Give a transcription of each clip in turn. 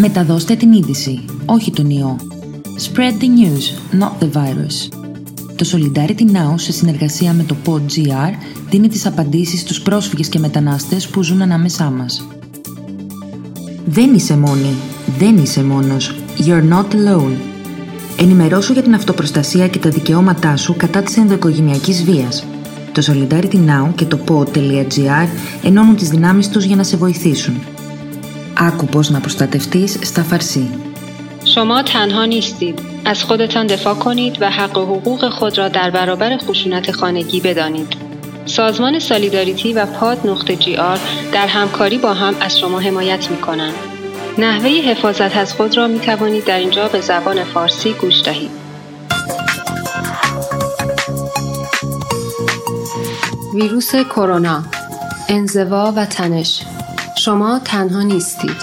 Μεταδώστε την είδηση, όχι τον ιό. Spread the news, not the virus. Το Solidarity Now, σε συνεργασία με το PodGR, δίνει τις απαντήσεις στους πρόσφυγες και μετανάστες που ζουν ανάμεσά μας. Δεν είσαι μόνη. Δεν είσαι μόνος. You're not alone. Ενημερώσου για την αυτοπροστασία και τα δικαιώματά σου κατά της ενδοοικογενειακής βίας. Το Solidarity Now και το pod.gr ενώνουν τις δυνάμεις τους για να σε βοηθήσουν. Άκου πώς να προστατευτείς στα φαρσί. شما تنها نیستید. از خودتان دفاع کنید و حق و حقوق خود را در برابر خشونت خانگی بدانید. سازمان سالیداریتی و پاد نقطه جی آر در همکاری با هم از شما حمایت می کنند. نحوه حفاظت از خود را می توانید در اینجا به زبان فارسی گوش دهید. ویروس کرونا انزوا و تنش شما تنها نیستید.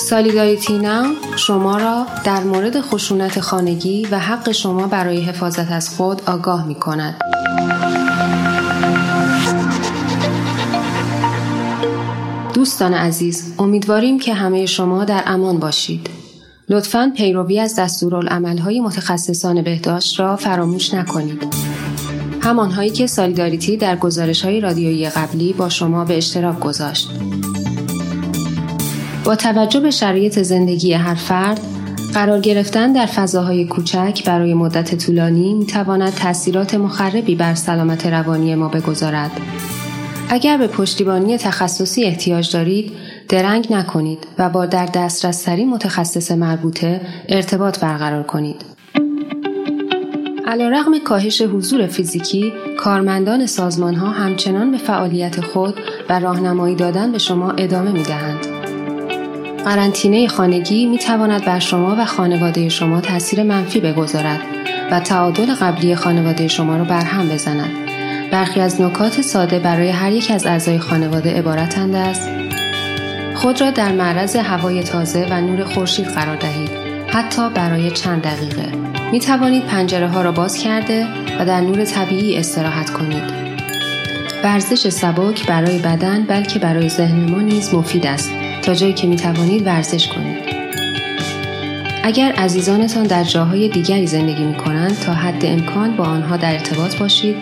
سالیداریتی ناو شما را در مورد خشونت خانگی و حق شما برای حفاظت از خود آگاه می کند. دوستان عزیز امیدواریم که همه شما در امان باشید. لطفا پیروی از دستورالعملهای متخصصان بهداشت را فراموش نکنید. همانهایی که سالیداریتی در گزارش های رادیویی قبلی با شما به اشتراک گذاشت. با توجه به شرایط زندگی هر فرد قرار گرفتن در فضاهای کوچک برای مدت طولانی می تواند تاثیرات مخربی بر سلامت روانی ما بگذارد. اگر به پشتیبانی تخصصی احتیاج دارید، درنگ نکنید و با در دسترس متخصص مربوطه ارتباط برقرار کنید. علیرغم کاهش حضور فیزیکی، کارمندان سازمان ها همچنان به فعالیت خود و راهنمایی دادن به شما ادامه می دهند. قرنطینه خانگی می تواند بر شما و خانواده شما تاثیر منفی بگذارد و تعادل قبلی خانواده شما را برهم بزند. برخی از نکات ساده برای هر یک از اعضای خانواده عبارتند است خود را در معرض هوای تازه و نور خورشید قرار دهید حتی برای چند دقیقه می توانید پنجره ها را باز کرده و در نور طبیعی استراحت کنید ورزش سبک برای بدن بلکه برای ذهن ما نیز مفید است تا جایی که می توانید ورزش کنید. اگر عزیزانتان در جاهای دیگری زندگی می کنند تا حد امکان با آنها در ارتباط باشید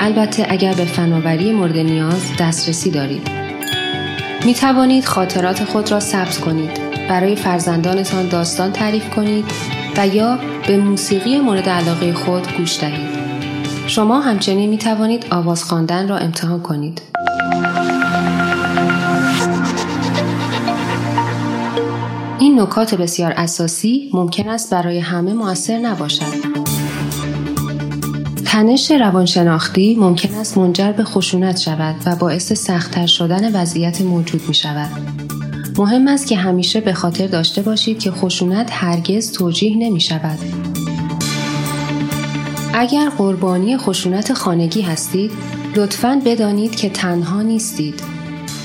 البته اگر به فناوری مورد نیاز دسترسی دارید. می توانید خاطرات خود را ثبت کنید برای فرزندانتان داستان تعریف کنید و یا به موسیقی مورد علاقه خود گوش دهید. شما همچنین می توانید آواز خواندن را امتحان کنید. این نکات بسیار اساسی ممکن است برای همه موثر نباشد. تنش روانشناختی ممکن است منجر به خشونت شود و باعث سختتر شدن وضعیت موجود می شود. مهم است که همیشه به خاطر داشته باشید که خشونت هرگز توجیه نمی شود. اگر قربانی خشونت خانگی هستید، لطفاً بدانید که تنها نیستید.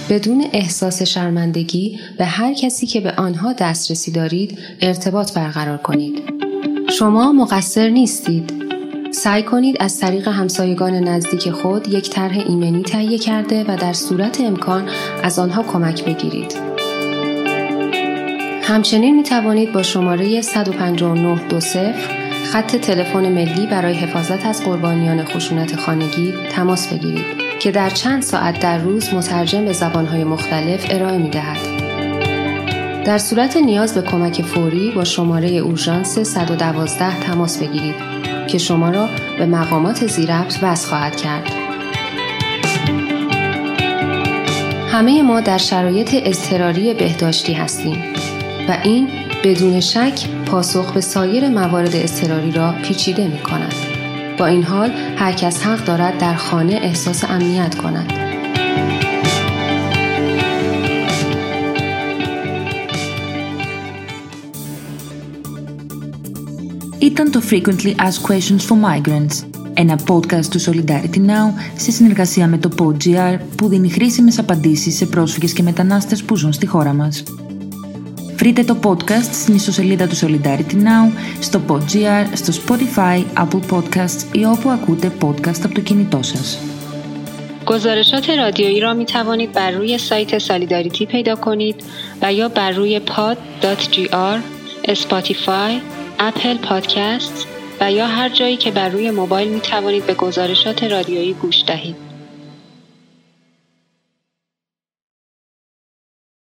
بدون احساس شرمندگی به هر کسی که به آنها دسترسی دارید ارتباط برقرار کنید. شما مقصر نیستید. سعی کنید از طریق همسایگان نزدیک خود یک طرح ایمنی تهیه کرده و در صورت امکان از آنها کمک بگیرید. همچنین می توانید با شماره 15920 خط تلفن ملی برای حفاظت از قربانیان خشونت خانگی تماس بگیرید. که در چند ساعت در روز مترجم به زبانهای مختلف ارائه می دهد. در صورت نیاز به کمک فوری با شماره اورژانس 112 تماس بگیرید که شما را به مقامات زیربط وصل خواهد کرد. همه ما در شرایط اضطراری بهداشتی هستیم و این بدون شک پاسخ به سایر موارد اضطراری را پیچیده می کند. با این حال هر کس حق دارد در خانه احساس امنیت کند. Ήταν το Frequently Asked Questions for Migrants, ένα podcast του Solidarity Now σε συνεργασία με το PodGR που δίνει χρήσιμες απαντήσεις σε πρόσφυγες και μετανάστες που ζουν στη χώρα μας. Βρείτε το podcast στην ιστοσελίδα του Solidarity Now, στο PodGR, στο Spotify, Apple Podcasts ή όπου ακούτε podcast από το κινητό σας. گزارشات رادیویی را می توانید بر روی سایت سالیداریتی پیدا کنید و یا بر روی pod.gr، اسپاتیفای، اپل پادکست و یا هر جایی که بر روی موبایل می توانید به گزارشات رادیویی گوش دهید.